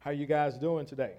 How you guys doing today?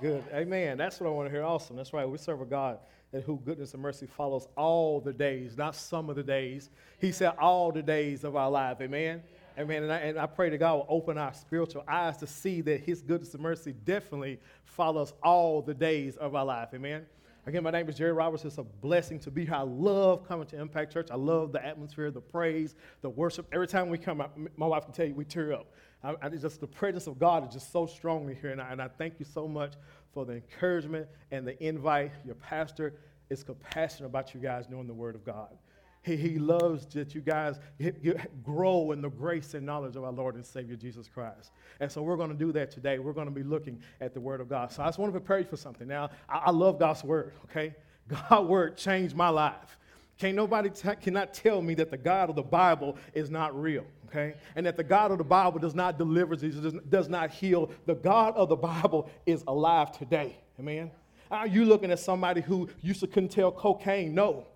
Good. Amen. That's what I want to hear. Awesome. That's right. We serve a God that who goodness and mercy follows all the days, not some of the days. He said all the days of our life. Amen. Amen. And I, and I pray that God will open our spiritual eyes to see that His goodness and mercy definitely follows all the days of our life. Amen. Again, my name is Jerry Roberts. It's a blessing to be here. I love coming to Impact Church. I love the atmosphere, the praise, the worship. Every time we come, my wife can tell you we tear up. I, I, just the presence of God is just so strongly here, and I, and I thank you so much for the encouragement and the invite. Your pastor is compassionate about you guys knowing the Word of God. He, he loves that you guys grow in the grace and knowledge of our Lord and Savior Jesus Christ. And so we're going to do that today. We're going to be looking at the Word of God. So I just want to prepare you for something. Now, I, I love God's Word, okay? God's Word changed my life. Can't nobody t- cannot tell me that the God of the Bible is not real, okay? And that the God of the Bible does not deliver, does, not heal. The God of the Bible is alive today, amen? Are you looking at somebody who used to couldn't tell cocaine? No.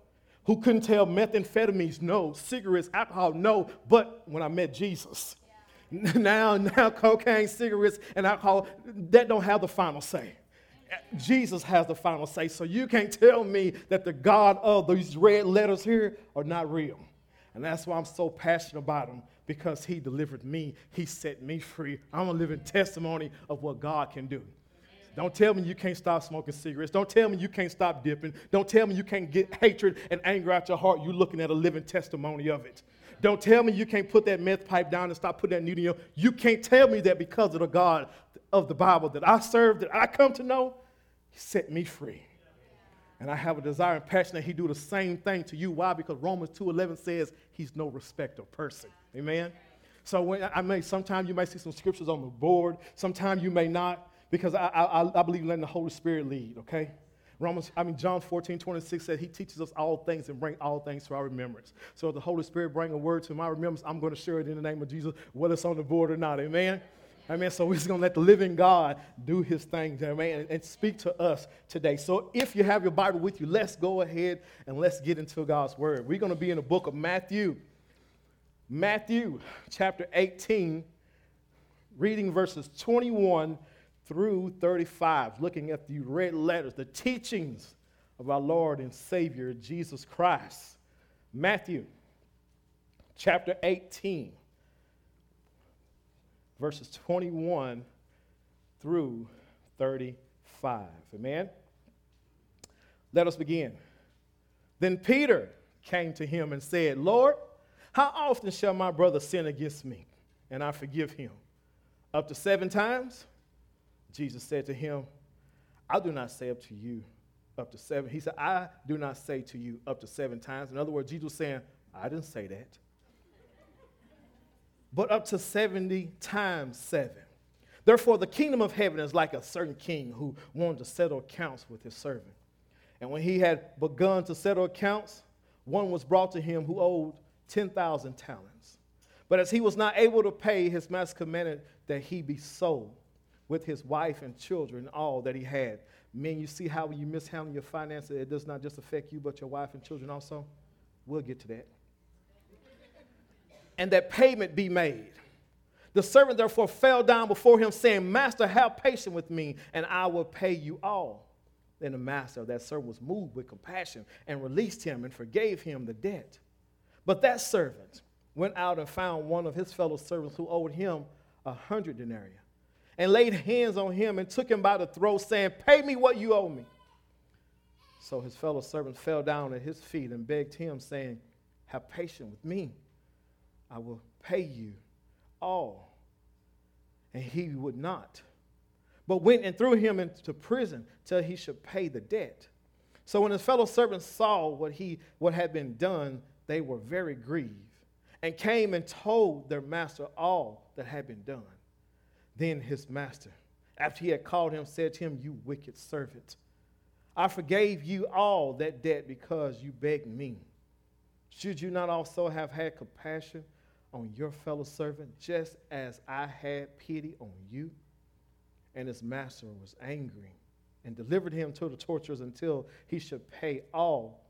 Who couldn't tell methamphetamines? No. Cigarettes, alcohol? No. But when I met Jesus, now, now cocaine, cigarettes, and alcohol, that don't have the final say. Jesus has the final say. So you can't tell me that the God of these red letters here are not real. And that's why I'm so passionate about him because he delivered me. He set me free. I'm a living testimony of what God can do. Don't tell me you can't stop smoking cigarettes. Don't tell me you can't stop dipping. Don't tell me you can't get hatred and anger out your heart. You're looking at a living testimony of it. Don't tell me you can't put that meth pipe down and stop putting that needle in you. You can't tell me that because of the God of the Bible that I serve, that I come to know, He set me free. And I have a desire and passion that He do the same thing to you. Why? Because Romans 2.11 says He's no respecter of person. Amen? So when I may, sometimes you may see some scriptures on the board. Sometimes you may not, because I, I, I believe in letting the Holy Spirit lead, okay? Romans, I mean, John 14, 26 said he teaches us all things and bring all things to our remembrance. So if the Holy Spirit bring a word to my remembrance, I'm going to share it in the name of Jesus, whether it's on the board or not. Amen? Amen. So we're just going to let the living God do his thing, amen, and, and speak to us today. So if you have your Bible with you, let's go ahead and let's get into God's word. We're going to be in the book of Matthew. Matthew chapter 18, reading verses 21 through 35, looking at the red letters, the teachings of our Lord and Savior Jesus Christ. Matthew chapter 18, verses 21 through 35. Amen. Let us begin. Then Peter came to him and said, Lord, how often shall my brother sin against me and I forgive him? Up to seven times? Jesus said to him, I do not say up to you up to seven. He said, I do not say to you up to seven times. In other words, Jesus saying, I didn't say that. But up to 70 times seven. Therefore, the kingdom of heaven is like a certain king who wanted to settle accounts with his servant. And when he had begun to settle accounts, one was brought to him who owed 10,000 talents. But as he was not able to pay, his master commanded that he be sold with his wife and children, all that he had. Men, you see how you mishandle your finances, it does not just affect you, but your wife and children also? We'll get to that. And that payment be made. The servant therefore fell down before him, saying, Master, have patience with me, and I will pay you all. Then the master of that servant was moved with compassion and released him and forgave him the debt. But that servant went out and found one of his fellow servants who owed him a hundred denarii and laid hands on him and took him by the throat, saying, Pay me what you owe me. So his fellow servants fell down at his feet and begged him, saying, Have patience with me. I will pay you all. And he would not, but went and threw him into prison till he should pay the debt. So when his fellow servants saw what, he, what had been done, they were very grieved and came and told their master all that had been done. Then his master, after he had called him, said to him, You wicked servant, I forgave you all that debt because you begged me. Should you not also have had compassion on your fellow servant, just as I had pity on you? And his master was angry and delivered him to the torturers until he should pay all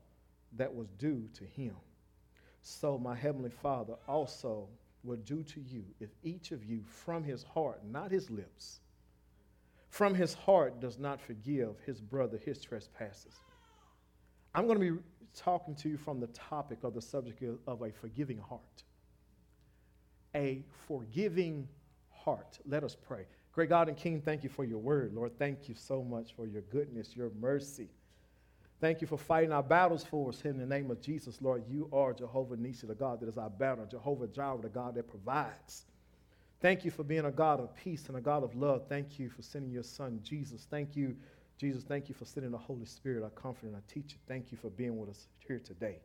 that was due to him. So my heavenly Father also will do to you if each of you from his heart, not his lips, from his heart does not forgive his brother his trespasses. I'm going to be talking to you from the topic of the subject of a forgiving heart. A forgiving heart. Let us pray. Great God and King, thank you for your word. Lord, thank you so much for your goodness, your mercy. Thank you for fighting our battles for us in the name of Jesus. Lord, you are Jehovah Nissi, the God that is our banner, Jehovah Jireh, the God that provides. Thank you for being a God of peace and a God of love. Thank you for sending your son, Jesus. Thank you, Jesus. Thank you for sending the Holy Spirit, our comforter and our teacher. Thank you for being with us here today.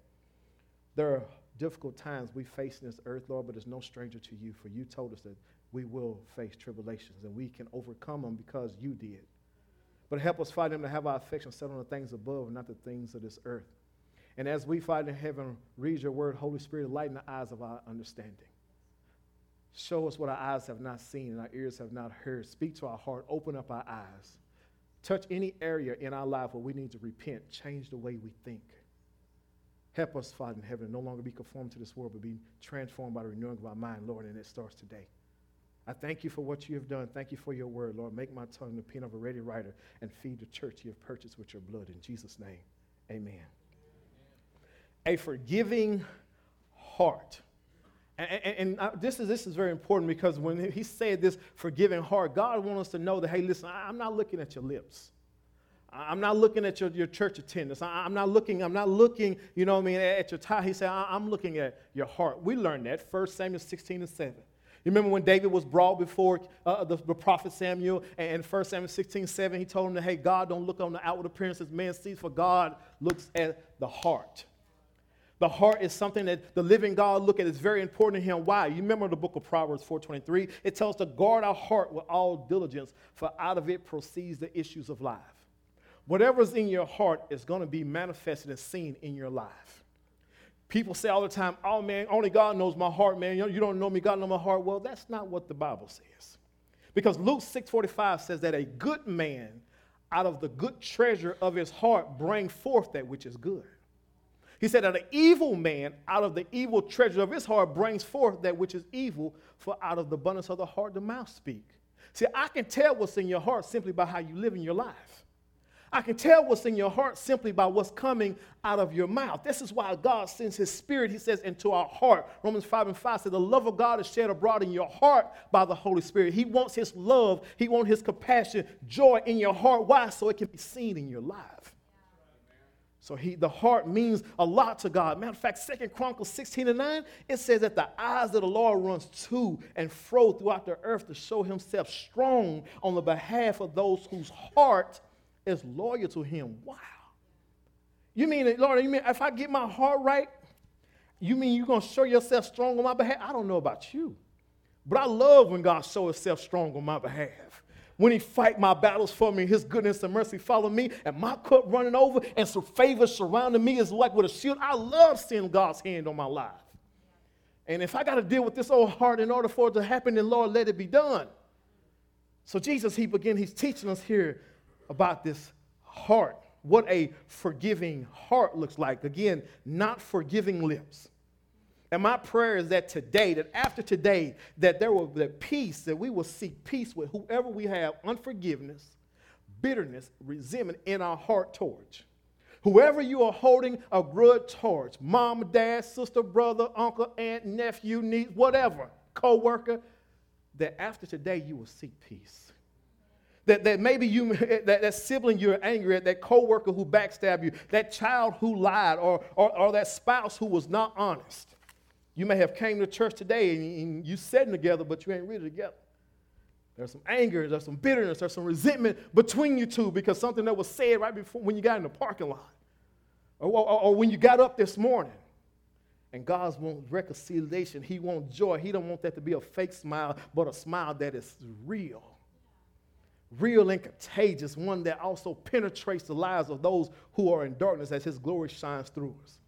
There are difficult times we face in this earth, Lord, but it's no stranger to you, for you told us that we will face tribulations and we can overcome them because you did. But help us fight them to have our affection set on the things above and not the things of this earth. And as we fight in heaven, read your word, Holy Spirit, lighten the eyes of our understanding. Show us what our eyes have not seen and our ears have not heard. Speak to our heart. Open up our eyes. Touch any area in our life where we need to repent. Change the way we think. Help us, Father in heaven, no longer be conformed to this world, but be transformed by the renewing of our mind, Lord, and it starts today. I thank you for what you have done. Thank you for your word, Lord. Make my tongue the pen of a ready writer and feed the church you have purchased with your blood. In Jesus' name, amen. amen. A forgiving heart. And, and, and uh, this, is, this is very important because when he said this forgiving heart, God wants us to know that, hey, listen, I'm not looking at your lips. I'm not looking at your, your church attendance. I'm not looking, I'm not looking, you know what I mean, at your tie. He said, I'm looking at your heart. We learned that, 1 Samuel 16 and 7. You remember when David was brought before uh, the, the, prophet Samuel, and in 1 Samuel 16, 7, he told him that, hey, God don't look on the outward appearances man sees, for God looks at the heart. The heart is something that the living God look at. It's very important to him. Why? You remember the book of Proverbs 4.23? It tells us to guard our heart with all diligence, for out of it proceeds the issues of life. Whatever's in your heart is going to be manifested and seen in your life. People say all the time, oh man, only God knows my heart, man. You don't know me, God knows my heart. Well, that's not what the Bible says. Because Luke 6.45 says that a good man out of the good treasure of his heart bring forth that which is good. He said that an evil man out of the evil treasure of his heart brings forth that which is evil, for out of the abundance of the heart the mouth speak. See, I can tell what's in your heart simply by how you live in your life. I can tell what's in your heart simply by what's coming out of your mouth. This is why God sends his spirit, he says, into our heart. Romans 5 and 5 says, The love of God is shed abroad in your heart by the Holy Spirit. He wants his love, he wants his compassion, joy in your heart. Why? So it can be seen in your life. So he, the heart means a lot to God. Matter of fact, Second Chronicles 16 and 9, it says that the eyes of the Lord runs to and fro throughout the earth to show himself strong on the behalf of those whose heart is loyal to him. Wow. You mean, Lord, you mean if I get my heart right, you mean you're going to show yourself strong on my behalf? I don't know about you, but I love when God shows himself strong on my behalf when he fight my battles for me, his goodness and mercy follow me, and my cup running over, and some favor surrounding me is like with a shield. I love seeing God's hand on my life. And if I got to deal with this old heart in order for it to happen, then Lord, let it be done. So Jesus, he begin, he's teaching us here about this heart, what a forgiving heart looks like. Again, not forgiving lips. And my prayer is that today, that after today, that there will be peace, that we will seek peace with whoever we have unforgiveness, bitterness, resentment in our heart towards. Whoever you are holding a grudge towards, mom, dad, sister, brother, uncle, aunt, nephew, niece, whatever, co-worker, that after today you will seek peace. That, that maybe you, that, that sibling you're angry at, that coworker who backstabbed you, that child who lied, or, or, or that spouse who was not honest. You may have came to church today and you sitting together, but you ain't really together. There's some anger, there's some bitterness, there's some resentment between you two because something that was said right before when you got in the parking lot. Or, or, or when you got up this morning. And God wants reconciliation. He wants joy. He don't want that to be a fake smile, but a smile that is real. Real and contagious, one that also penetrates the lives of those who are in darkness as his glory shines through us.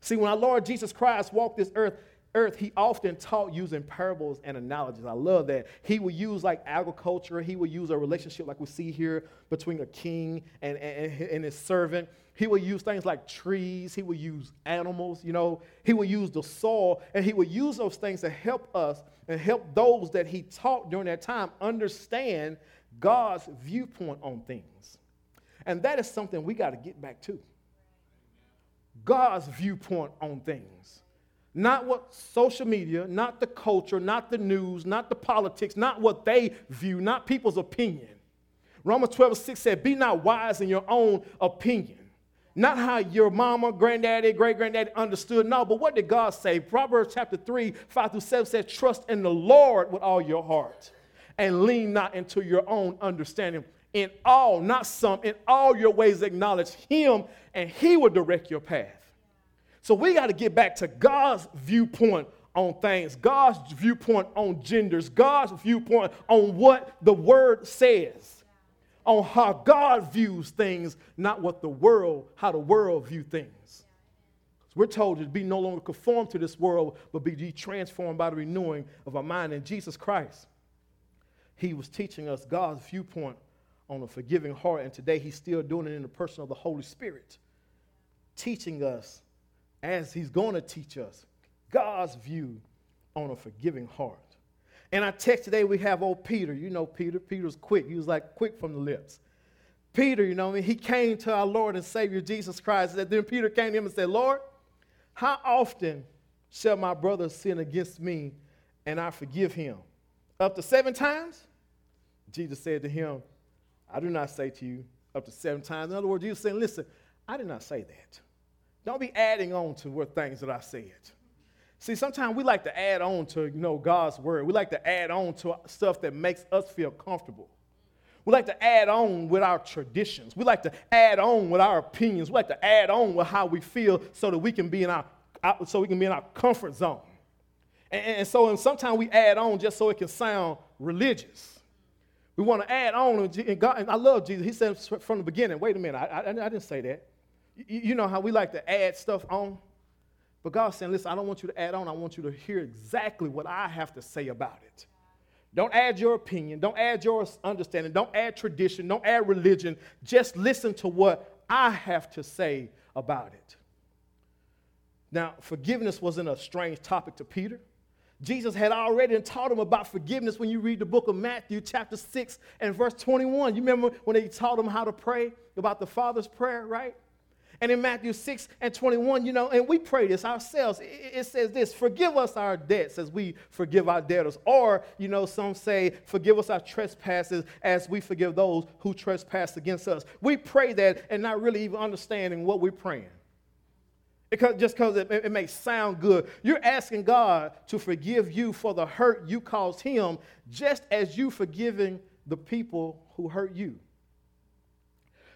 See, when our Lord Jesus Christ walked this earth, earth, he often taught using parables and analogies. I love that. He would use like agriculture, he would use a relationship like we see here between a king and, and, and his servant. He would use things like trees, he would use animals, you know, he would use the soil, and he would use those things to help us and help those that he taught during that time understand God's viewpoint on things. And that is something we got to get back to. God's viewpoint on things. Not what social media, not the culture, not the news, not the politics, not what they view, not people's opinion. Romans 12 6 said, Be not wise in your own opinion. Not how your mama, granddaddy, great granddaddy understood. No, but what did God say? Proverbs chapter 3, 5 through 7 says, Trust in the Lord with all your heart and lean not into your own understanding. In all, not some, in all your ways acknowledge Him, and He will direct your path. So we got to get back to God's viewpoint on things, God's viewpoint on genders, God's viewpoint on what the Word says, on how God views things, not what the world, how the world view things. We're told to be no longer conformed to this world, but be transformed by the renewing of our mind in Jesus Christ he was teaching us God's viewpoint on a forgiving heart, and today he's still doing it in the person of the Holy Spirit, teaching us, as he's going to teach us, God's view on a forgiving heart. In our text today, we have old Peter. You know Peter. Peter's quick. He was like quick from the lips. Peter, you know, I mean, he came to our Lord and Savior Jesus Christ. And then Peter came to him and said, Lord, how often shall my brother sin against me and I forgive him? Up to seven times? Jesus said to him, I do not say to you up to seven times. In other words, Jesus saying, listen, I did not say that. Don't be adding on to what things that I said. See, sometimes we like to add on to, you know, God's word. We like to add on to stuff that makes us feel comfortable. We like to add on with our traditions. We like to add on with our opinions. We like to add on with how we feel so that we can be in our so we can be in our comfort zone. And, and so and sometimes we add on just so it can sound religious. We want to add on, and, God, and I love Jesus. He said from the beginning, wait a minute, I, I, I didn't say that. You, you, know how we like to add stuff on? But God's saying, listen, I don't want you to add on. I want you to hear exactly what I have to say about it. Don't add your opinion. Don't add your understanding. Don't add tradition. Don't add religion. Just listen to what I have to say about it. Now, forgiveness wasn't a strange topic to Peter. Jesus had already taught him about forgiveness when you read the book of Matthew, chapter 6 and verse 21. You remember when he taught him how to pray about the Father's prayer, right? And in Matthew 6 and 21, you know, and we pray this ourselves. It, says this Forgive us our debts as we forgive our debtors. Or, you know, some say, Forgive us our trespasses as we forgive those who trespass against us. We pray that and not really even understanding what we're praying because just because it, it, may sound good. You're asking God to forgive you for the hurt you caused him, just as you forgiving the people who hurt you.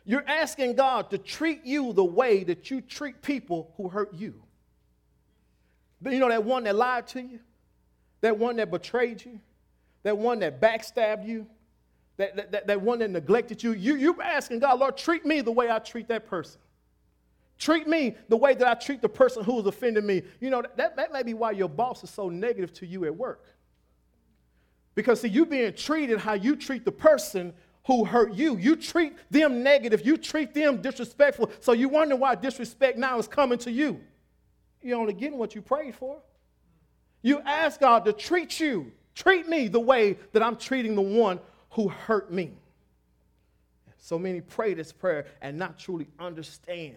You're asking God to treat you the way that you treat people who hurt you. You know that one that lied to you, that one that betrayed you, that one that backstabbed you, that, that, that one that neglected you. you. You're asking God, Lord, treat me the way I treat that person. Treat me the way that I treat the person who is offending me. You know, that, that may be why your boss is so negative to you at work. Because, see, you being treated how you treat the person who hurt you. You treat them negative, you treat them disrespectful. So you wonder why disrespect now is coming to you. You're only getting what you prayed for. You ask God to treat you, treat me the way that I'm treating the one who hurt me. So many pray this prayer and not truly understand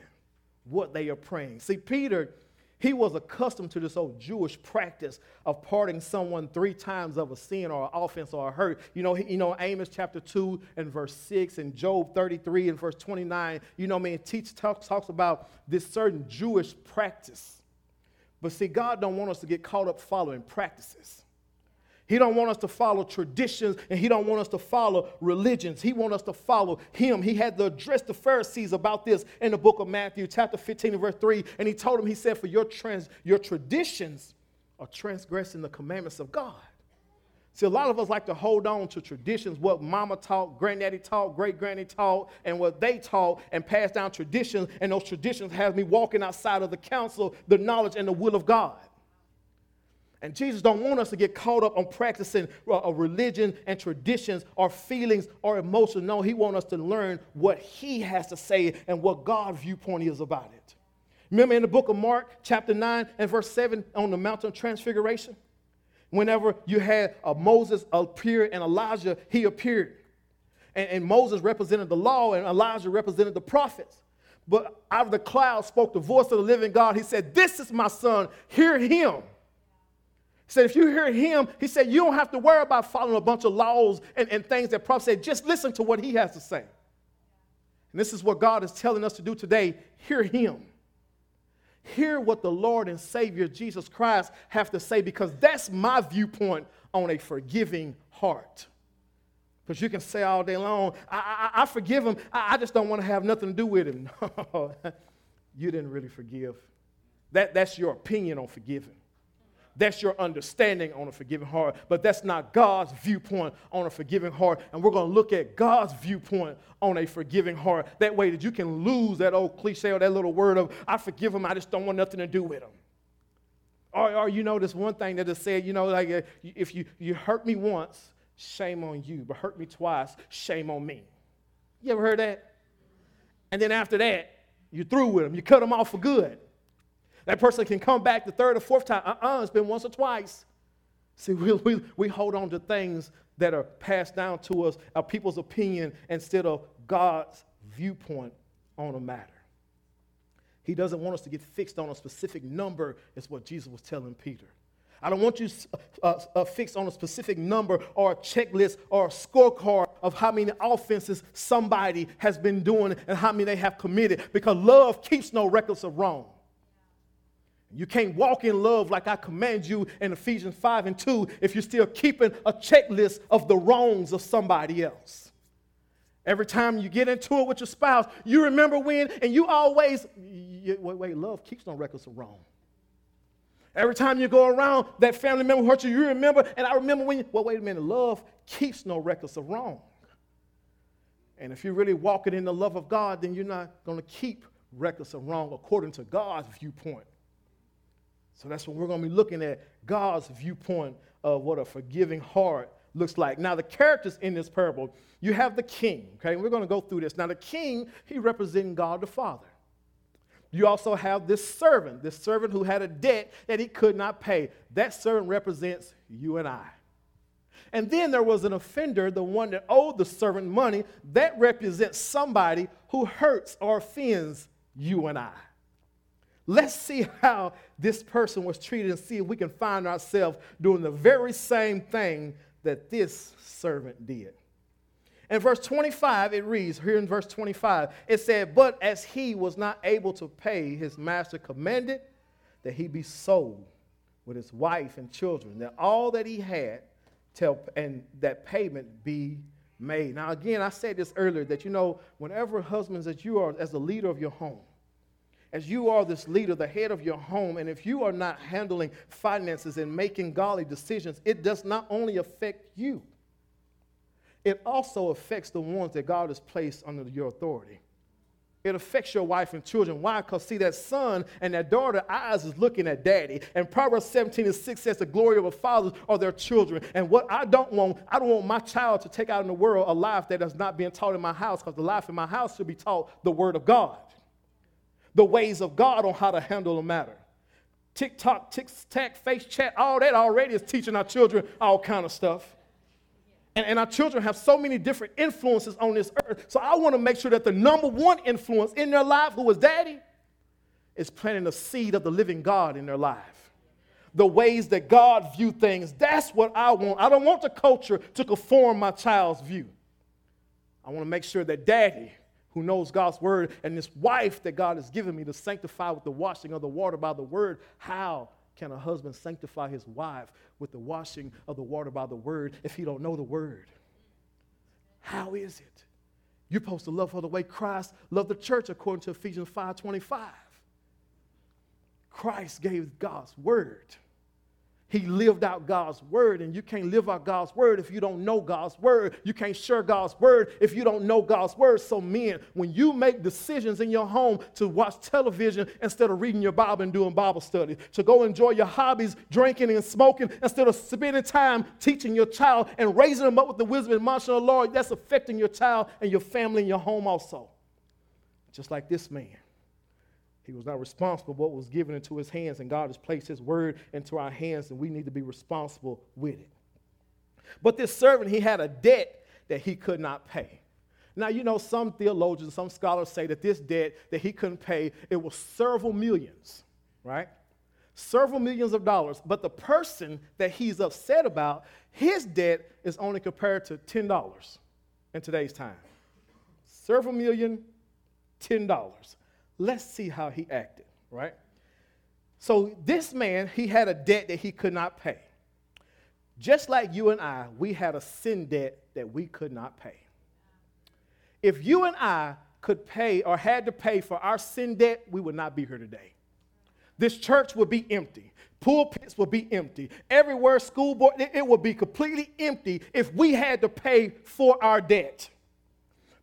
what they are praying. See, Peter, he was accustomed to this old Jewish practice of parting someone three times of a sin or an offense or a hurt. You know, you know Amos chapter 2 and verse 6 and Job 33 and verse 29. You know, I mean, teach talks about this certain Jewish practice. But see, God don't want us to get caught up following practices. He don't want us to follow traditions and he don't want us to follow religions. He want us to follow him. He had to address the Pharisees about this in the book of Matthew, chapter 15 and verse 3. And he told them, he said, for your, trans, your traditions are transgressing the commandments of God. See, a lot of us like to hold on to traditions, what mama taught, granddaddy taught, great granny taught, and what they taught, and pass down traditions. And those traditions have me walking outside of the counsel, the knowledge, and the will of God. And Jesus don't want us to get caught up on practicing a religion and traditions or feelings or emotions. No, he wants us to learn what he has to say and what God's viewpoint is about it. Remember in the book of Mark, chapter 9 and verse 7 on the mountain of transfiguration? Whenever you had uh, Moses appear and Elijah, he appeared. And, and Moses represented the law and Elijah represented the prophets. But out of the cloud spoke the voice of the living God. He said, This is my son, hear him. He said, if you hear him, he said, you don't have to worry about following a bunch of laws and, and things that prophets said. Just listen to what he has to say. And this is what God is telling us to do today. Hear him. Hear what the Lord and Savior Jesus Christ have to say because that's my viewpoint on a forgiving heart. Because you can say all day long, I, I, I forgive him, I, I just don't want to have nothing to do with him. you didn't really forgive. That, that's your opinion on forgiving. That's your understanding on a forgiving heart, but that's not God's viewpoint on a forgiving heart. And we're going to look at God's viewpoint on a forgiving heart. That way that you can lose that old cliche or that little word of, I forgive him, I just don't want nothing to do with him. Or, or you know, this one thing that is said, you know, like uh, if you, you hurt me once, shame on you, but hurt me twice, shame on me. You ever heard that? And then after that, you're through with them, you cut them off for good. That person can come back the third or fourth time. Uh uh-uh, it's been once or twice. See, we, we, we hold on to things that are passed down to us, our people's opinion, instead of God's viewpoint on a matter. He doesn't want us to get fixed on a specific number, is what Jesus was telling Peter. I don't want you uh, uh, uh, fixed on a specific number or a checklist or a scorecard of how many offenses somebody has been doing and how many they have committed because love keeps no records of wrong. You can't walk in love like I command you in Ephesians 5 and 2 if you're still keeping a checklist of the wrongs of somebody else. Every time you get into it with your spouse, you remember when, and you always, you, wait, wait, love keeps no records of wrong. Every time you go around, that family member hurt you, you remember, and I remember when, you, well, wait a minute, love keeps no records of wrong. And if you're really walking in the love of God, then you're not going to keep records of wrong according to God's viewpoint. So that's what we're going to be looking at God's viewpoint of what a forgiving heart looks like. Now, the characters in this parable, you have the king, okay? We're going to go through this. Now, the king, he representing God the Father. You also have this servant, this servant who had a debt that he could not pay. That servant represents you and I. And then there was an offender, the one that owed the servant money, that represents somebody who hurts or offends you and I. Let's see how this person was treated and see if we can find ourselves doing the very same thing that this servant did. In verse 25, it reads, here in verse 25, it said, But as he was not able to pay, his master commanded that he be sold with his wife and children, that all that he had, tell, and that payment be made. Now, again, I said this earlier that you know, whenever husbands, that you are as the leader of your home, as you are this leader, the head of your home, and if you are not handling finances and making godly decisions, it does not only affect you, it also affects the ones that God has placed under your authority. It affects your wife and children. Why? Because see, that son and that daughter eyes is looking at daddy. And Proverbs 17 and 6 says the glory of a father are their children. And what I don't want, I don't want my child to take out in the world a life that is not being taught in my house, because the life in my house should be taught the word of God the ways of God on how to handle a matter. TikTok, tic tac, face chat, all that already is teaching our children all kind of stuff. And, and our children have so many different influences on this earth. So I want to make sure that the number one influence in their life, who is daddy, is planting the seed of the living God in their life. The ways that God view things, that's what I want. I don't want the culture to conform my child's view. I want to make sure that daddy who knows God's word, and this wife that God has given me to sanctify with the washing of the water by the word. How can a husband sanctify his wife with the washing of the water by the word if he don't know the word? How is it? You're supposed to love her the way Christ loved the church according to Ephesians 5:25. Christ gave God's word. He lived out God's word, and you can't live out God's word if you don't know God's word. You can't share God's word if you don't know God's word. So, men, when you make decisions in your home to watch television instead of reading your Bible and doing Bible study, to go enjoy your hobbies, drinking and smoking, instead of spending time teaching your child and raising them up with the wisdom and knowledge of the Lord, that's affecting your child and your family and your home also. Just like this man. He was not responsible what was given into his hands, and God has placed his word into our hands, and we need to be responsible with it. But this servant, he had a debt that he could not pay. Now, you know, some theologians, some scholars say that this debt that he couldn't pay, it was several millions, right? Several millions of dollars. But the person that he's upset about, his debt is only compared to $10 in today's time. Several million, $10. Let's see how he acted, right? So this man, he had a debt that he could not pay. Just like you and I, we had a sin debt that we could not pay. If you and I could pay or had to pay for our sin debt, we would not be here today. This church would be empty. Pulpits would be empty. Everywhere, school board, it would be completely empty if we had to pay for our debt.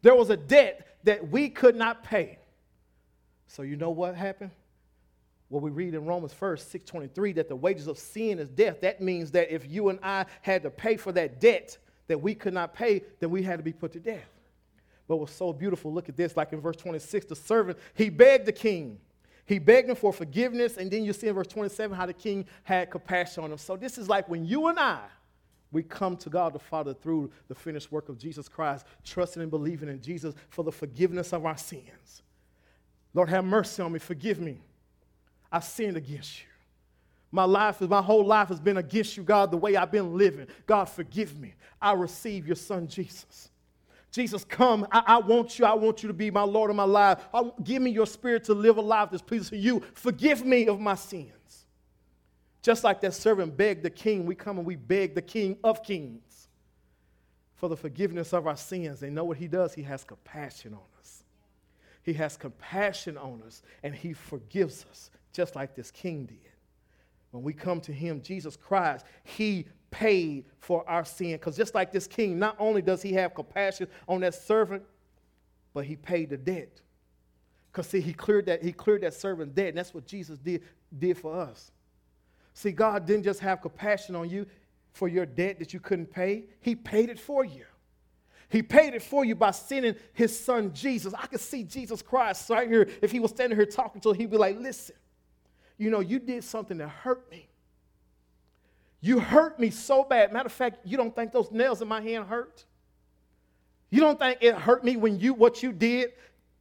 There was a debt that we could not pay. So you know what happened? What we read in Romans 1st, 623, that the wages of sin is death. That means that if you and I had to pay for that debt that we could not pay, then we had to be put to death. But what's so beautiful, look at this, like in verse 26, the servant, he begged the king. He begged him for forgiveness, and then you see in verse 27 how the king had compassion on him. So this is like when you and I, we come to God the Father through the finished work of Jesus Christ, trusting and believing in Jesus for the forgiveness of our sins. Lord, have mercy on me. Forgive me. I've sinned against you. My life, my whole life has been against you, God, the way I've been living. God, forgive me. I receive your son, Jesus. Jesus, come. I, I, want you. I want you to be my Lord of my life. I, give me your spirit to live a life that's pleasing to you. Forgive me of my sins. Just like that servant begged the king, we come and we beg the king of kings for the forgiveness of our sins. And know what he does? He has compassion on us. He has compassion on us and He forgives us, just like this king did. When we come to Him, Jesus Christ, He paid for our sin. Because just like this king, not only does He have compassion on that servant, but He paid the debt. Because see, He cleared that, He cleared that servant debt, and that's what Jesus did, did for us. See, God didn't just have compassion on you for your debt that you couldn't pay, He paid it for you. He paid it for you by sending his son Jesus. I could see Jesus Christ right here. If he was standing here talking to him, he'd be like, Listen, you know, you did something that hurt me. You hurt me so bad. Matter of fact, you don't think those nails in my hand hurt? You don't think it hurt me when you what you did?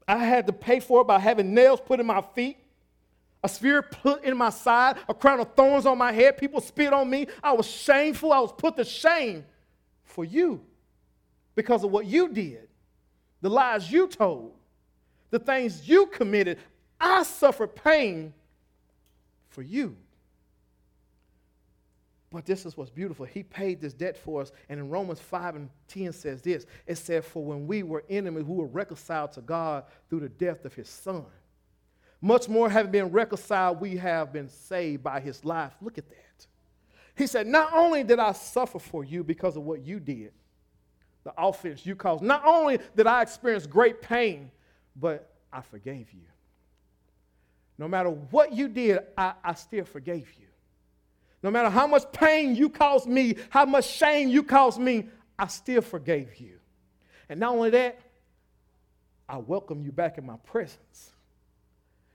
I had to pay for it by having nails put in my feet, a spear put in my side, a crown of thorns on my head. People spit on me. I was shameful. I was put to shame for you because of what you did, the lies you told, the things you committed. I suffered pain for you. But this is what's beautiful. He paid this debt for us. And in Romans 5 and 10 says this it said, For when we were enemies, we were reconciled to God through the death of his son. Much more having been reconciled, we have been saved by his life. Look at that. He said, Not only did I suffer for you because of what you did, the offense you caused. Not only did I experience great pain, but I forgave you. No matter what you did, I, I still forgave you. No matter how much pain you caused me, how much shame you caused me, I still forgave you. And not only that, I welcome you back in my presence.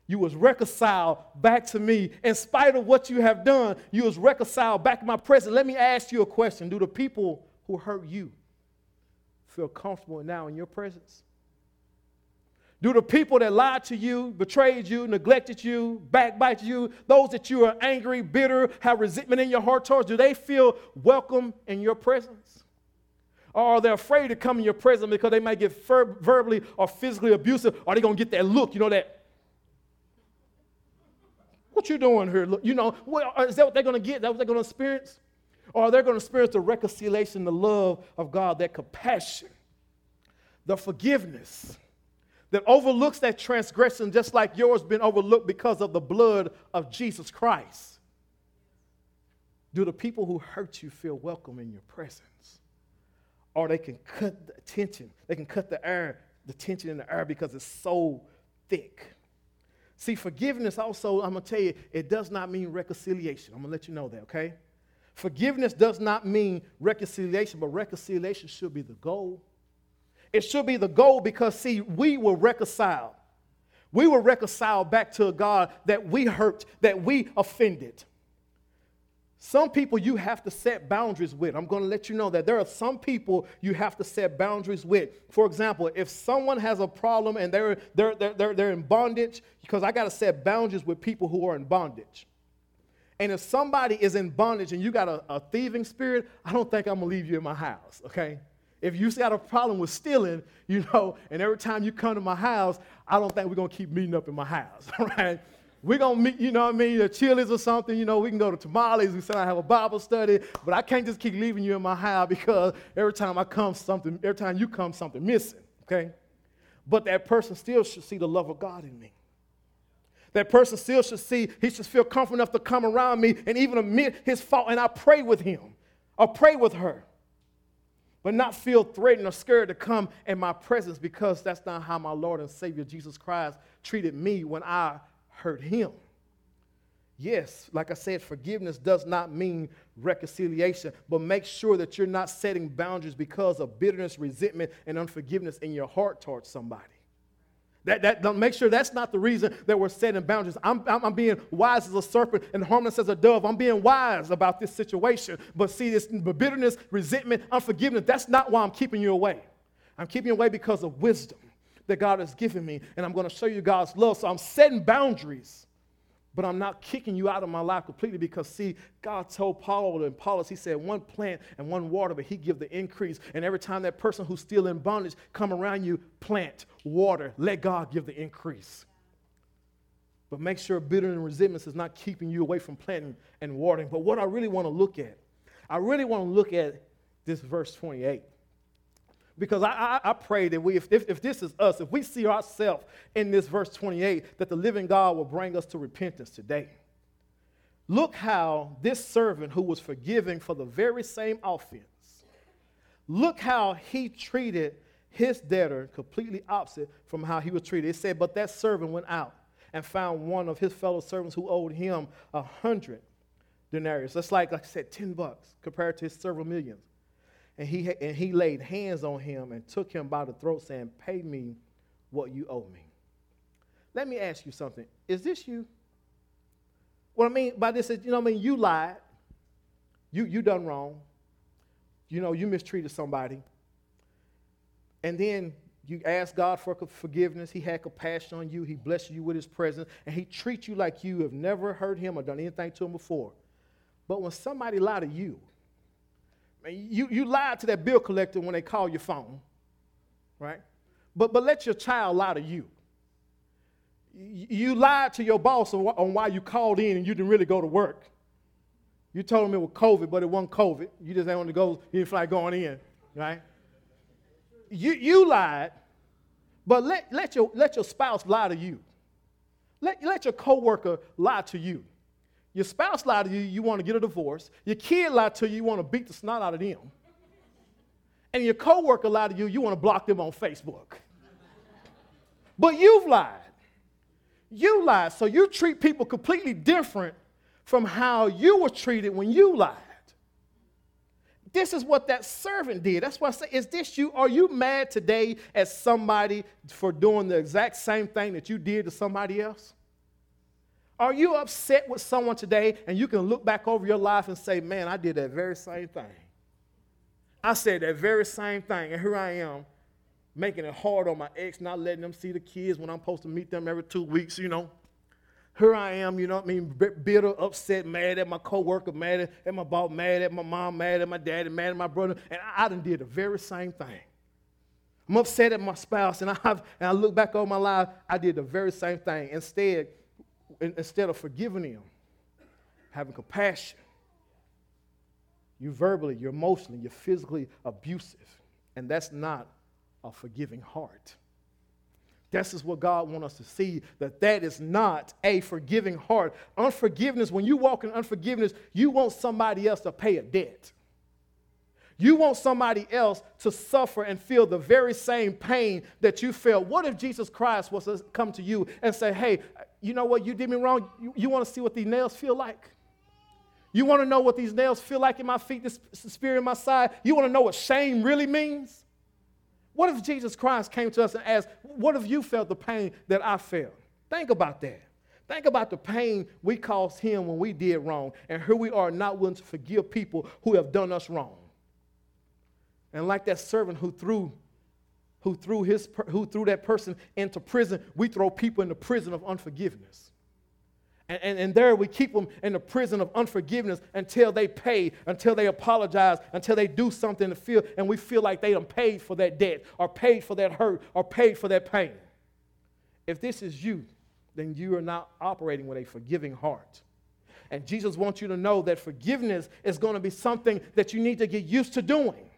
You was reconciled back to me. In spite of what you have done, you was reconciled back in my presence. Let me ask you a question. Do the people who hurt you feel comfortable now in your presence? Do the people that lied to you, betrayed you, neglected you, backbite you, those that you are angry, bitter, have resentment in your heart towards, do they feel welcome in your presence? Or are they afraid to come in your presence because they might get ver- verbally or physically abusive? Or are they going to get that look, you know, that, what you doing here? Look, you know, what, is that what they're going to get? Is that what they're going to experience? Or they're going to experience the reconciliation, the love of God, that compassion, the forgiveness that overlooks that transgression just like yours been overlooked because of the blood of Jesus Christ. Do the people who hurt you feel welcome in your presence? Or they can cut the tension, they can cut the air, the tension in the air because it's so thick. See, forgiveness also, I'm going to tell you, it does not mean reconciliation. I'm going to let you know that, okay? Forgiveness does not mean reconciliation, but reconciliation should be the goal. It should be the goal because, see, we were reconciled. We were reconciled back to a God that we hurt, that we offended. Some people you have to set boundaries with. I'm going to let you know that there are some people you have to set boundaries with. For example, if someone has a problem and they're, they're, they're, they're, they're in bondage, because I got to set boundaries with people who are in bondage. And if somebody is in bondage and you got a, a thieving spirit, I don't think I'm to leave you in my house, okay? If you got a problem with stealing, you know, and every time you come to my house, I don't think we're to keep meeting up in my house, all right? We're to meet, you know what I mean, the Chili's or something. You know, we can go to tamales. We said I have a Bible study, but I can't just keep leaving you in my house because every time I come, something, every time you come, something missing, okay? But that person still should see the love of God in me. That person still should see, he should feel comfortable enough to come around me and even admit his fault, and I pray with him or pray with her. But not feel threatened or scared to come in my presence because that's not how my Lord and Savior Jesus Christ treated me when I hurt him. Yes, like I said, forgiveness does not mean reconciliation, but make sure that you're not setting boundaries because of bitterness, resentment, and unforgiveness in your heart towards somebody. That, that, make sure that's not the reason that we're setting boundaries. I'm, I'm, I'm, being wise as a serpent and harmless as a dove. I'm being wise about this situation. But see, this bitterness, resentment, unforgiveness, that's not why I'm keeping you away. I'm keeping you away because of wisdom that God has given me, and I'm going to show you God's love. So I'm setting boundaries, but I'm not kicking you out of my life completely because, see, God told Paul and Apollos, he said, one plant and one water, but he give the increase. And every time that person who's still in bondage come around you, plant, water, let God give the increase. But make sure bitterness and resentment is not keeping you away from planting and watering. But what I really want to look at, I really want to look at this verse 28. Because I, I, I, pray that we, if, if, if this is us, if we see ourselves in this verse 28, that the living God will bring us to repentance today. Look how this servant who was forgiven for the very same offense, look how he treated his debtor completely opposite from how he was treated. It said, But that servant went out and found one of his fellow servants who owed him a hundred denarius. That's like, like I said, 10 bucks compared to his several millions. And he, and he laid hands on him and took him by the throat, saying, Pay me what you owe me. Let me ask you something. Is this you? What I mean by this is, you know I mean? You lied. You, you done wrong. You know, you mistreated somebody. And then you ask God for forgiveness. He had compassion on you. He blessed you with his presence. And he treats you like you have never hurt him or done anything to him before. But when somebody lied to you, you, you lied to that bill collector when they call your phone, right? But, but let your child lie to you. You lied to your boss on why you called in and you didn't really go to work. You told him it was COVID, but it wasn't COVID. You just didn't want to go, you didn't feel like going in, right? You, you lied, but let, let, your, let your spouse lie to you. Let, let your coworker lie to you. Your spouse lied to you, you want to get a divorce. Your kid lied to you, you want to beat the snot out of them. And your coworker lied to you, you want to block them on Facebook. But you've lied. You lied. So you treat people completely different from how you were treated when you lied. This is what that servant did. That's why I say, is this you? Are you mad today at somebody for doing the exact same thing that you did to somebody else? Are you upset with someone today and you can look back over your life and say, man, I did that very same thing? I said that very same thing, and here I am making it hard on my ex, not letting them see the kids when I'm supposed to meet them every two weeks, you know. Here I am, you know what I mean, bitter, upset, mad at my coworker, mad at my boss, mad at my mom, mad at my daddy, mad at my brother, and I, I done did the very same thing. I'm upset at my spouse, and I, have, and I look back over my life, I did the very same thing. Instead, instead of forgiving him, having compassion, you're verbally, you're emotionally, you're physically abusive. And that's not a forgiving heart. This is what God wants us to see that that is not a forgiving heart. Unforgiveness, when you walk in unforgiveness, you want somebody else to pay a debt. You want somebody else to suffer and feel the very same pain that you felt. What if Jesus Christ was to come to you and say, Hey, you know what? You did me wrong. You, you want to see what these nails feel like? You want to know what these nails feel like in my feet, this spear in my side? You want to know what shame really means? What if Jesus Christ came to us and asked, What if you felt the pain that I felt? Think about that. Think about the pain we caused him when we did wrong, and here we are not willing to forgive people who have done us wrong. And like that servant who threw, who threw, his, who threw that person into prison, we throw people into prison of unforgiveness. And, and, and, there we keep them in the prison of unforgiveness until they pay, until they apologize, until they do something to feel, and we feel like they have paid for that debt, or paid for that hurt, or paid for that pain. If this is you, then you are not operating with a forgiving heart. And Jesus wants you to know that forgiveness is going to be something that you need to get used to doing.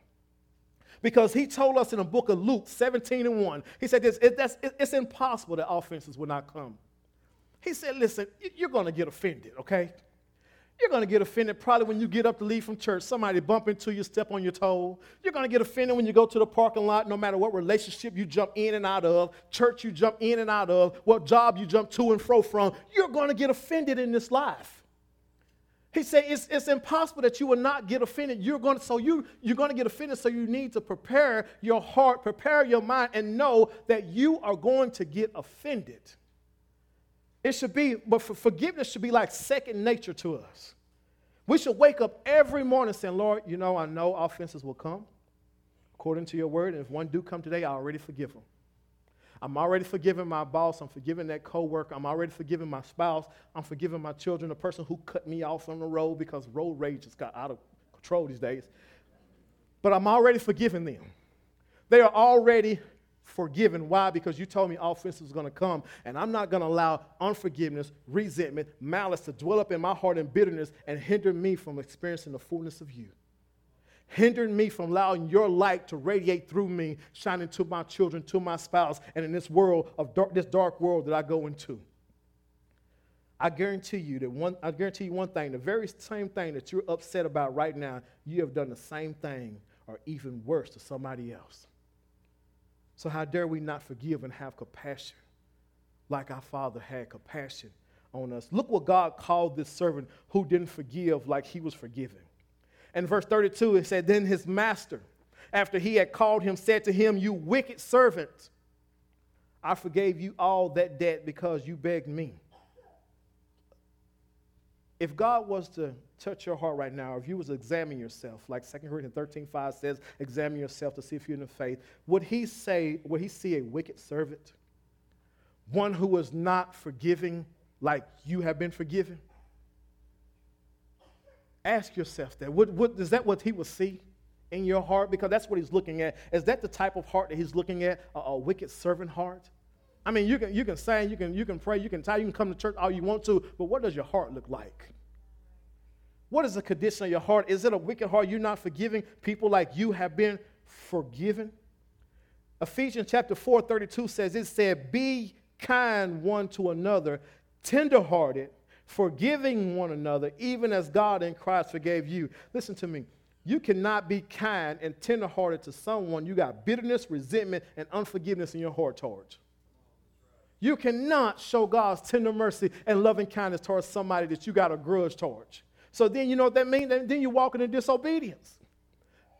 Because he told us in the book of Luke 17 and 1, he said this, it, it's impossible that offenses will not come. He said, Listen, you're going to get offended, okay? You're going to get offended probably when you get up to leave from church. Somebody bump into you, step on your toe. You're going to get offended when you go to the parking lot, no matter what relationship you jump in and out of, church you jump in and out of, what job you jump to and fro from. You're going to get offended in this life. He said it's, it's impossible that you will not get offended. You're going to, so you, you're going to get offended, so you need to prepare your heart, prepare your mind, and know that you are going to get offended. It should be, but for forgiveness should be like second nature to us. We should wake up every morning saying, Lord, you know, I know offenses will come according to your word, and if one do come today, I already forgive them. I'm already forgiving my boss. I'm forgiving that coworker. I'm already forgiving my spouse. I'm forgiving my children, the person who cut me off on the road because road rage has got out of control these days. But I'm already forgiving them. They are already forgiven. Why? Because you told me offense was going to come, and I'm not going to allow unforgiveness, resentment, malice to dwell up in my heart and bitterness and hinder me from experiencing the fullness of you. Hinder me from allowing your light to radiate through me, shining to my children, to my spouse, and in this world of dark, this dark world that I go into. I guarantee you that one, I guarantee you one thing, the very same thing that you're upset about right now, you have done the same thing or even worse to somebody else. So, how dare we not forgive and have compassion like our Father had compassion on us? Look what God called this servant who didn't forgive like he was forgiven. In verse 32, it said, Then his master, after he had called him, said to him, You wicked servant, I forgave you all that debt because you begged me. If God was to touch your heart right now, if you was to examine yourself, like 2 Corinthians 13, 5 says, examine yourself to see if you're in the faith, would he say, would he see a wicked servant? One who was not forgiving like you have been forgiven? Ask yourself that. Would, would, is that what he will see in your heart? Because that's what he's looking at. Is that the type of heart that he's looking at? A, a wicked servant heart? I mean, you can, you can sing, you can, you can pray, you can tie, you can come to church all you want to, but what does your heart look like? What is the condition of your heart? Is it a wicked heart? You're not forgiving people like you have been forgiven? Ephesians chapter 4, 32 says, It said, Be kind one to another, tenderhearted, forgiving one another, even as God in Christ forgave you. Listen to me. You cannot be kind and tenderhearted to someone you got bitterness, resentment, and unforgiveness in your heart towards. You cannot show God's tender mercy and loving kindness towards somebody that you got a grudge towards. So then you know what that means? Then you're walking in disobedience.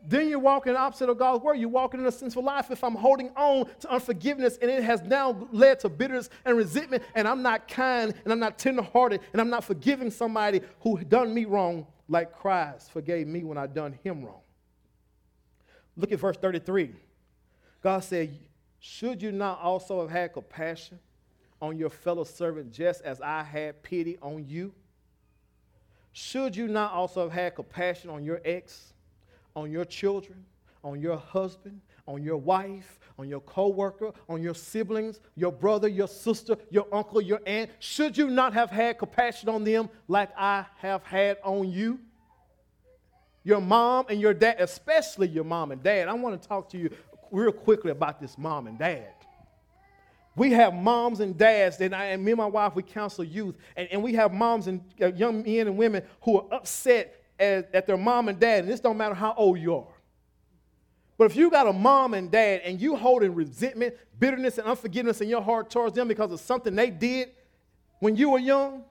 Then you're walking opposite of God's word. You're walking in a sinful life. If I'm holding on to unforgiveness and it has now led to bitterness and resentment, and I'm not kind and I'm not tenderhearted and I'm not forgiving somebody who done me wrong like Christ forgave me when I done him wrong. Look at verse 33. God said, Should you not also have had compassion on your fellow servant just as I had pity on you? Should you not also have had compassion on your ex, on your children, on your husband, on your wife, on your coworker, on your siblings, your brother, your sister, your uncle, your aunt? Should you not have had compassion on them like I have had on you? Your mom and your dad, especially your mom and dad. I want to talk to you real quickly about this mom and dad. We have moms and dads, and, I, and me and my wife, we counsel youth, and, and we have moms and uh, young men and women who are upset at, at their mom and dad, and this don't matter how old you are. But if you got a mom and dad and you holding resentment, bitterness, and unforgiveness in your heart towards them because of something they did when you were young,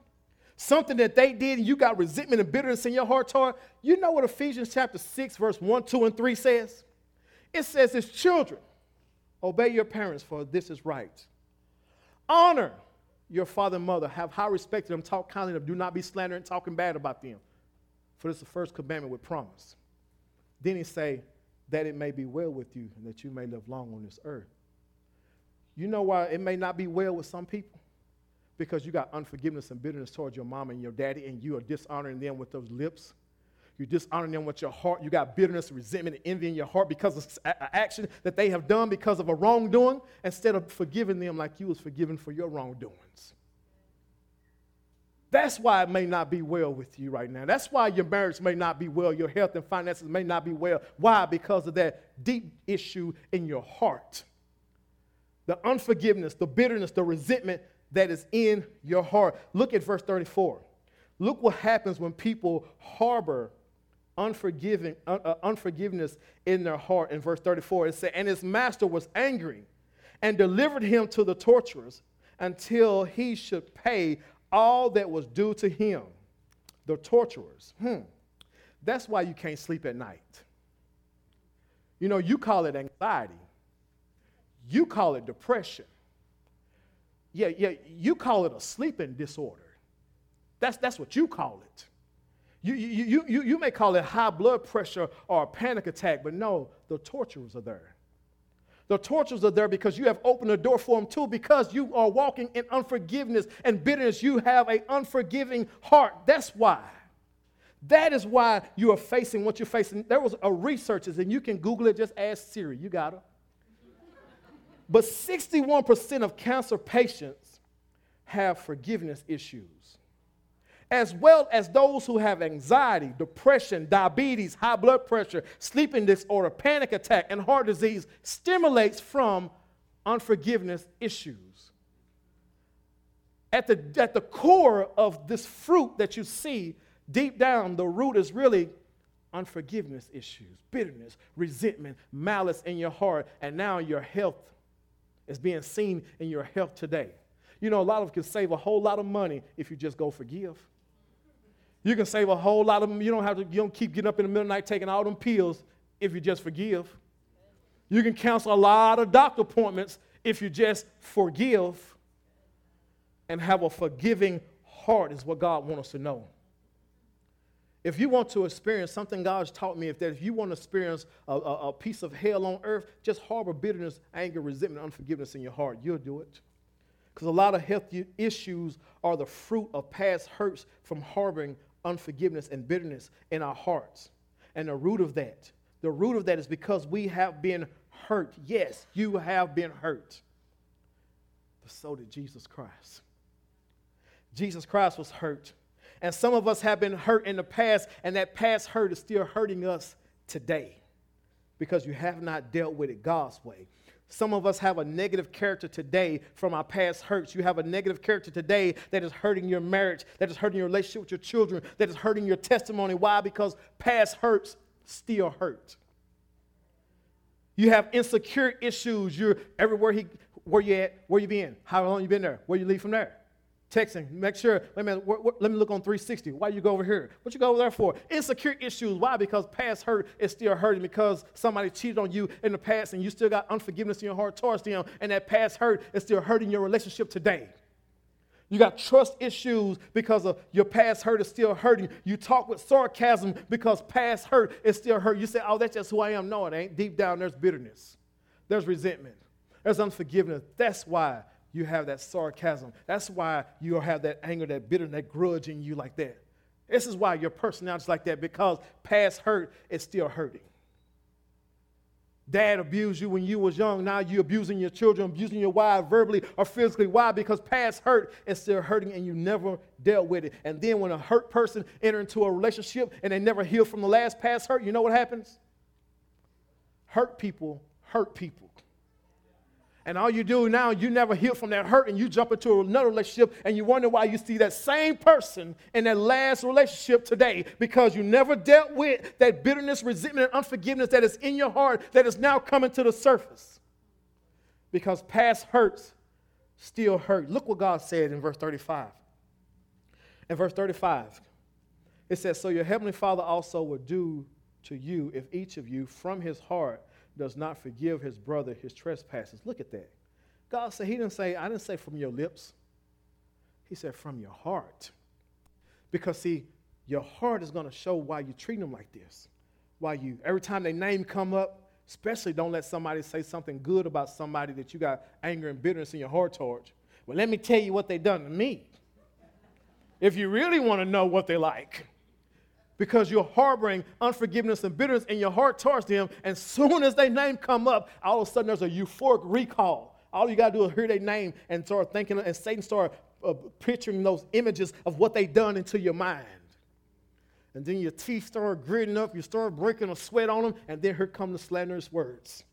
something that they did and you got resentment and bitterness in your heart toward, you know what Ephesians chapter 6, verse 1, 2, and 3 says? It says, As children, obey your parents, for this is right. Honor your father and mother. Have high respect to them. Talk kindly of them. Do not be slandering and talking bad about them. For this is the first commandment with promise. Then he say, that it may be well with you and that you may live long on this earth. You know why it may not be well with some people? Because you got unforgiveness and bitterness towards your mom and your daddy, and you are dishonoring them with those lips. You're dishonoring them with your heart. You got bitterness, resentment, and envy in your heart because of an action that they have done because of a wrongdoing, instead of forgiving them like you was forgiven for your wrongdoings. That's why it may not be well with you right now. That's why your marriage may not be well. Your health and finances may not be well. Why? Because of that deep issue in your heart. The unforgiveness, the bitterness, the resentment that is in your heart. Look at verse 34. Look what happens when people harbor unforgiving, uh, unforgiveness in their heart. In verse 34, it says, And his master was angry and delivered him to the torturers until he should pay all that was due to him, the torturers. Hmm. That's why you can't sleep at night. You know, you call it anxiety, you call it depression. Yeah, yeah, you call it a sleeping disorder. That's, that's what you call it. You, you, you, you may call it high blood pressure or a panic attack, but no, the torturers are there. The tortures are there because you have opened the door for them too, because you are walking in unforgiveness and bitterness. You have an unforgiving heart. That's why. That is why you are facing what you're facing. There was a researchers, and you can Google it, just ask Siri. You got it. But 61% of cancer patients have forgiveness issues as well as those who have anxiety, depression, diabetes, high blood pressure, sleeping disorder, panic attack, and heart disease, stimulates from unforgiveness issues. At the, at the core of this fruit that you see, deep down, the root is really unforgiveness issues, bitterness, resentment, malice in your heart, and now your health is being seen in your health today. You know, a lot of can save a whole lot of money if you just go forgive. You can save a whole lot of them. You don't have to, you don't keep getting up in the middle of the night taking all them pills if you just forgive. You can cancel a lot of doctor appointments if you just forgive and have a forgiving heart, is what God wants us to know. If you want to experience something God's taught me, if that if you want to experience a, a, a piece of hell on earth, just harbor bitterness, anger, resentment, unforgiveness in your heart. You'll do it. Because a lot of health issues are the fruit of past hurts from harboring unforgiveness and bitterness in our hearts. And the root of that, the root of that is because we have been hurt. Yes, you have been hurt. But so did Jesus Christ. Jesus Christ was hurt. And some of us have been hurt in the past, and that past hurt is still hurting us today because you have not dealt with it God's way. Some of us have a negative character today from our past hurts. You have a negative character today that is hurting your marriage, that is hurting your relationship with your children, that is hurting your testimony. Why? Because past hurts still hurt. You have insecure issues. You're everywhere he where you at, where you been, how long you been there, where you leave from there texting. Make sure, wait let me, let me look on 360. Why you go over here? What you go over there for? Insecure issues. Why? Because past hurt is still hurting because somebody cheated on you in the past and you still got unforgiveness in your heart towards them, and that past hurt is still hurting your relationship today. You got trust issues because of your past hurt is still hurting. You talk with sarcasm because past hurt is still hurt. You say, oh, that's just who I am. No, it ain't. Deep down, there's bitterness, there's resentment, there's unforgiveness. That's why you have that sarcasm. That's why you have that anger, that bitter, that grudge in you like that. This is why your personality is like that because past hurt is still hurting. Dad abused you when you was young. Now you're abusing your children, abusing your wife verbally or physically. Why? Because past hurt is still hurting and you never dealt with it. And then when a hurt person enter into a relationship and they never heal from the last past hurt, you know what happens? Hurt people hurt people. And all you do now, you never heal from that hurt and you jump into another relationship and you wonder why you see that same person in that last relationship today because you never dealt with that bitterness, resentment, and unforgiveness that is in your heart that is now coming to the surface. Because past hurts still hurt. Look what God said in verse 35. In verse 35, it says, So your heavenly Father also will do to you if each of you from his heart does not forgive his brother his trespasses. Look at that. God said, He didn't say, I didn't say from your lips. He said from your heart. Because see, your heart is going to show why you treat them like this. Why you, every time their name come up, especially don't let somebody say something good about somebody that you got anger and bitterness in your heart towards. Well, let me tell you what they done to me. If you really want to know what they like because you're harboring unforgiveness and bitterness in your heart towards them. And soon as their name come up, all of a sudden there's a euphoric recall. All you got to do is hear their name and start thinking, and Satan start uh, picturing those images of what they done into your mind. And then your teeth start gritting up, you start breaking a sweat on them, and then here come the slanderous words.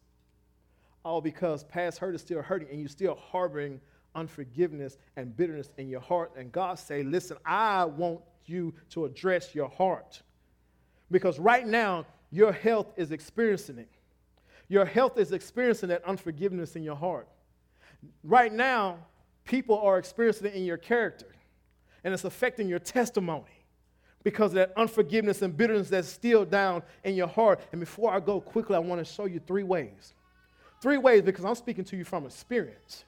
All because past hurt is still hurting, and you're still harboring unforgiveness and bitterness in your heart. And God say, listen, I want you to address your heart. Because right now, your health is experiencing it. Your health is experiencing that unforgiveness in your heart. Right now, people are experiencing it in your character, and it's affecting your testimony because of that unforgiveness and bitterness that's still down in your heart. And before I go quickly, I want to show you three ways. Three ways because I'm speaking to you from experience.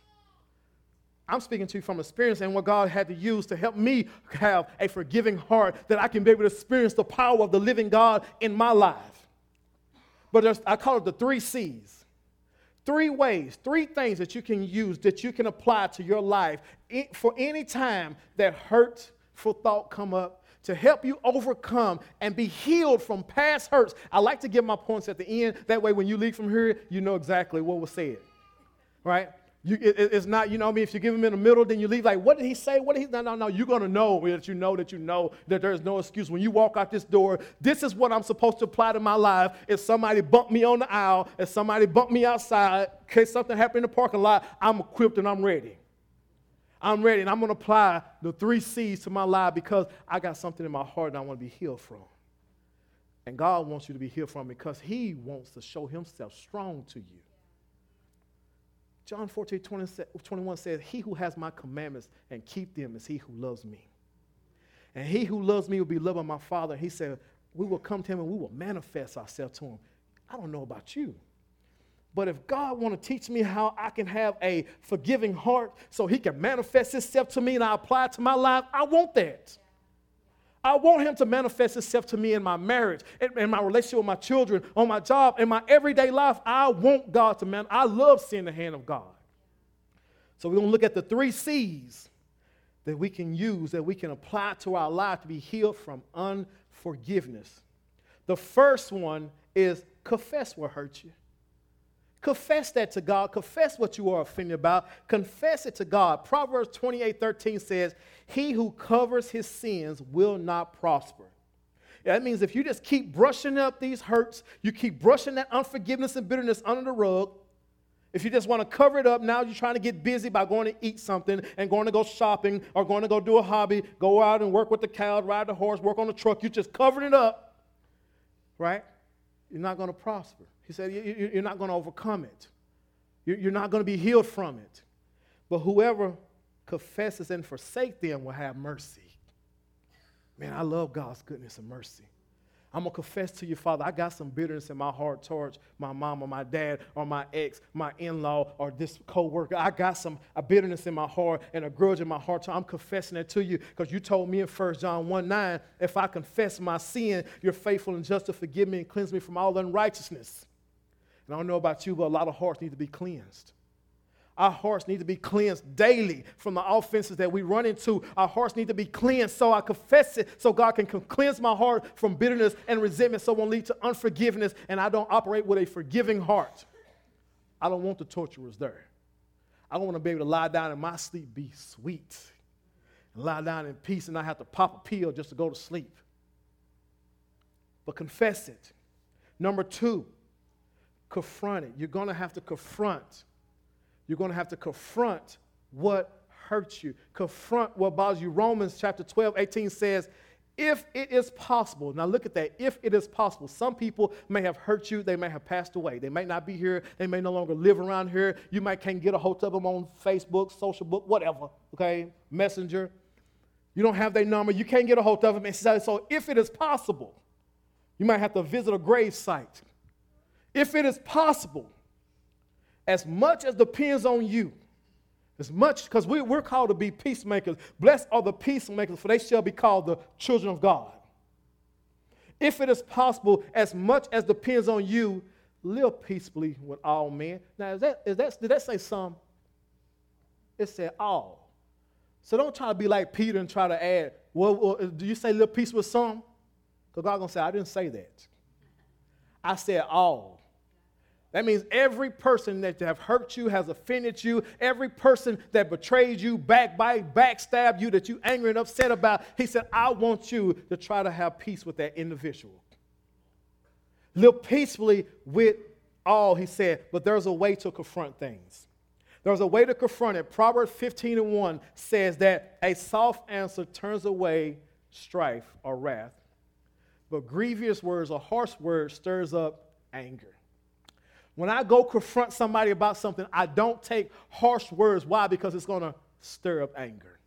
I'm speaking to you from experience and what God had to use to help me have a forgiving heart that I can be able to experience the power of the living God in my life. But I call it the three C's. Three ways, three things that you can use that you can apply to your life for any time that hurtful thought come up to help you overcome and be healed from past hurts. I like to give my points at the end. That way, when you leave from here, you know exactly what was said. Right? You, it, it's not, you know, I mean, if you give him in the middle, then you leave like, what did he say? What did he? No, no, no. You're gonna know that you know that you know that there's no excuse when you walk out this door. This is what I'm supposed to apply to my life. If somebody bumped me on the aisle, if somebody bumped me outside, in case something happened in the parking lot, I'm equipped and I'm ready. I'm ready, and I'm gonna apply the three C's to my life because I got something in my heart that I want to be healed from. And God wants you to be healed from because He wants to show Himself strong to you. John 14, 20, 21 says, He who has my commandments and keep them is he who loves me. And he who loves me will be loved by my Father. He said, We will come to him and we will manifest ourselves to him. I don't know about you. But if God want to teach me how I can have a forgiving heart so he can manifest himself to me and I apply it to my life, I want that. I want him to manifest himself to me in my marriage, in, in, my relationship with my children, on my job, in my everyday life. I want God to man. I love seeing the hand of God. So we're going to look at the three C's that we can use, that we can apply to our life to be healed from unforgiveness. The first one is confess what hurt you. Confess that to God. Confess what you are offended about. Confess it to God. Proverbs 28 13 says, He who covers his sins will not prosper. That means if you just keep brushing up these hurts, you keep brushing that unforgiveness and bitterness under the rug, if you just want to cover it up, now you're trying to get busy by going to eat something and going to go shopping or going to go do a hobby, go out and work with the cow, ride the horse, work on the truck. You're just covering it up, right? You're not going to prosper. He said, You're not going to overcome it. You're not going to be healed from it. But whoever confesses and forsake them will have mercy. Man, I love God's goodness and mercy. I'm going to confess to you, Father, I got some bitterness in my heart towards my mom or my dad or my ex, my in law or this co worker. I got some a bitterness in my heart and a grudge in my heart. So I'm confessing it to you because you told me in 1 John 1 9, if I confess my sin, you're faithful and just to forgive me and cleanse me from all unrighteousness. And I don't know about you, but a lot of hearts need to be cleansed. Our hearts need to be cleansed daily from the offenses that we run into. Our hearts need to be cleansed so I confess it so God can cleanse my heart from bitterness and resentment so it won't lead to unforgiveness and I don't operate with a forgiving heart. I don't want the torturers there. I don't want to be able to lie down in my sleep, be sweet, and lie down in peace and not have to pop a pill just to go to sleep. But confess it. Number two, confront it. You're going to have to confront You're going to have to confront what hurts you, confront what bothers you. Romans chapter 12, 18 says, if it is possible, now look at that, if it is possible, some people may have hurt you, they may have passed away, they may not be here, they may no longer live around here, you might can't get a hold of them on Facebook, social book, whatever, okay, messenger. You don't have their number, you can't get a hold of them. So, if it is possible, you might have to visit a grave site. If it is possible, as much as depends on you, as much, because we, we're called to be peacemakers. Blessed are the peacemakers, for they shall be called the children of God. If it is possible, as much as depends on you, live peaceably with all men. Now, is that, is that, did that say some? It said all. So don't try to be like Peter and try to add, well, well uh, do you say live peace with some? Because God's going to say, I didn't say that. I said all. That means every person that have hurt you, has offended you, every person that betrayed you, backbite, backstabbed you, that you angry and upset about, he said, I want you to try to have peace with that individual. Live peacefully with all, he said, but there's a way to confront things. There's a way to confront it. Proverbs 15 and 1 says that a soft answer turns away strife or wrath, but grievous words or harsh words stirs up anger. When I go confront somebody about something, I don't take harsh words. Why? Because it's going to stir up anger.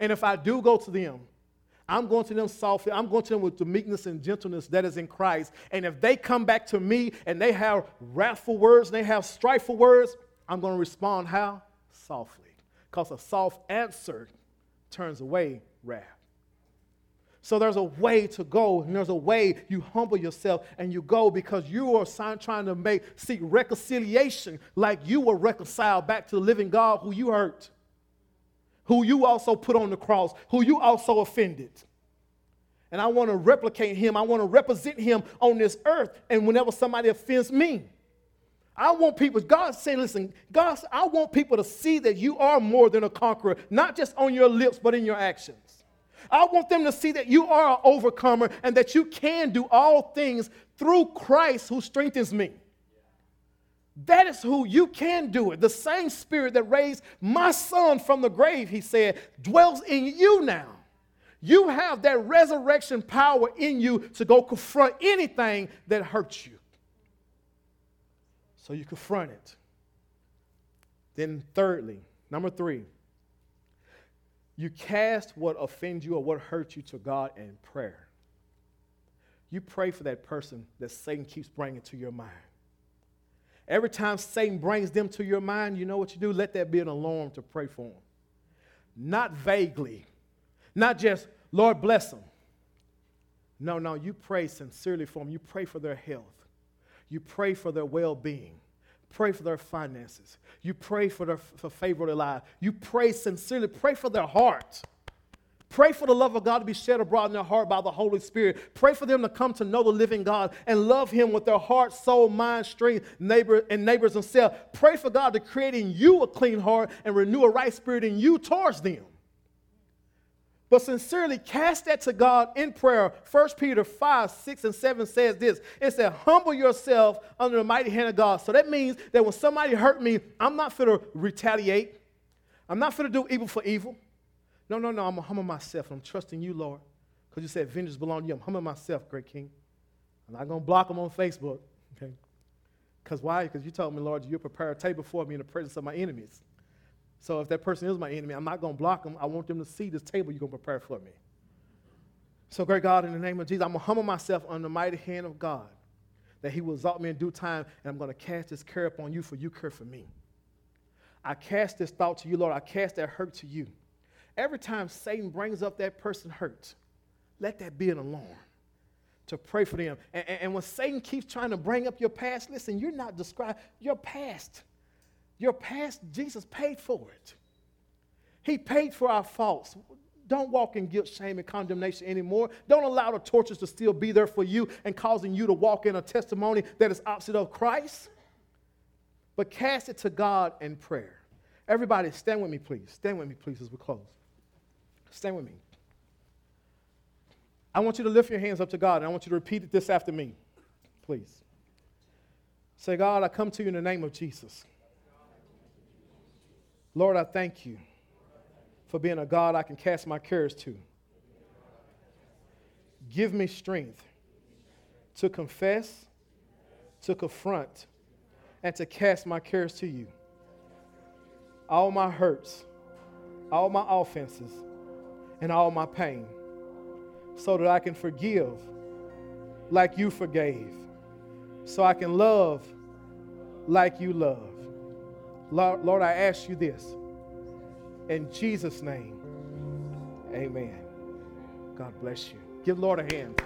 And if I do go to them, I'm going to them softly. I'm going to them with the meekness and gentleness that is in Christ. And if they come back to me and they have wrathful words and they have strifeful words, I'm going to respond how? Softly. Because a soft answer turns away wrath. So there's a way to go, and there's a way you humble yourself and you go because you are trying to make seek reconciliation like you were reconciled back to the living God who you hurt, who you also put on the cross, who you also offended. And I want to replicate him. I want to represent him on this earth. And whenever somebody offends me, I want people, God saying, listen, God, I want people to see that you are more than a conqueror, not just on your lips, but in your actions. I want them to see that you are an overcomer and that you can do all things through Christ who strengthens me. That is who you can do it. The same spirit that raised my son from the grave, he said, dwells in you now. You have that resurrection power in you to go confront anything that hurts you. So you confront it. Then, thirdly, number three, you cast what offends you or what hurts you to God in prayer. You pray for that person that Satan keeps bringing to your mind. Every time Satan brings them to your mind, you know what you do? Let that be an alarm to pray for them. Not vaguely, not just, Lord, bless them. No, no, you pray sincerely for them. You pray for their health. You pray for their well being pray for their finances. You pray for their for favor of their life. You pray sincerely. Pray for their heart. Pray for the love of God to be shed abroad in their heart by the Holy Spirit. Pray for them to come to know the living God and love Him with their heart, soul, mind, strength, neighbor, and neighbors themselves. Pray for God to create in you a clean heart and renew a right spirit in you towards them but sincerely cast that to God in prayer. 1 Peter 5, 6, and 7 says this it said, Humble yourself under the mighty hand of God. So that means that when somebody hurt me, I'm not going to retaliate. I'm not going to do evil for evil. No, no, no. I'm going to humble myself. I'm trusting you, Lord. Because you said vengeance belong to you. I'm humbling myself, great King. I'm not going to block them on Facebook. Okay? Because why? Because you told me, Lord, you'll prepare a table for me in the presence of my enemies. So if that person is my enemy, I'm not going to block them. I want them to see this table you're going to prepare for me. So, great God, in the name of Jesus, I'm going to humble myself under the mighty hand of God, that He will exalt me in due time, and I'm going to cast this care upon you, for you care for me. I cast this thought to you, Lord. I cast that hurt to you. Every time Satan brings up that person hurt, let that be an alarm to pray for them. And, and, and when Satan keeps trying to bring up your past, listen, you're not describing your past your past, Jesus paid for it. He paid for our faults. Don't walk in guilt, shame, and condemnation anymore. Don't allow the tortures to still be there for you and causing you to walk in a testimony that is opposite of Christ. But cast it to God in prayer. Everybody, stand with me, please. Stand with me, please, as we close. Stand with me. I want you to lift your hands up to God, and I want you to repeat it this after me, please. Say, God, I come to you in the name of Jesus. Lord, I thank you for being a God I can cast my cares to. Give me strength to confess, to confront, and to cast my cares to you. All my hurts, all my offenses, and all my pain, so that I can forgive like you forgave, so I can love like you love. Lord, I ask you this. In Jesus' name, amen. God bless you. Give Lord a hand.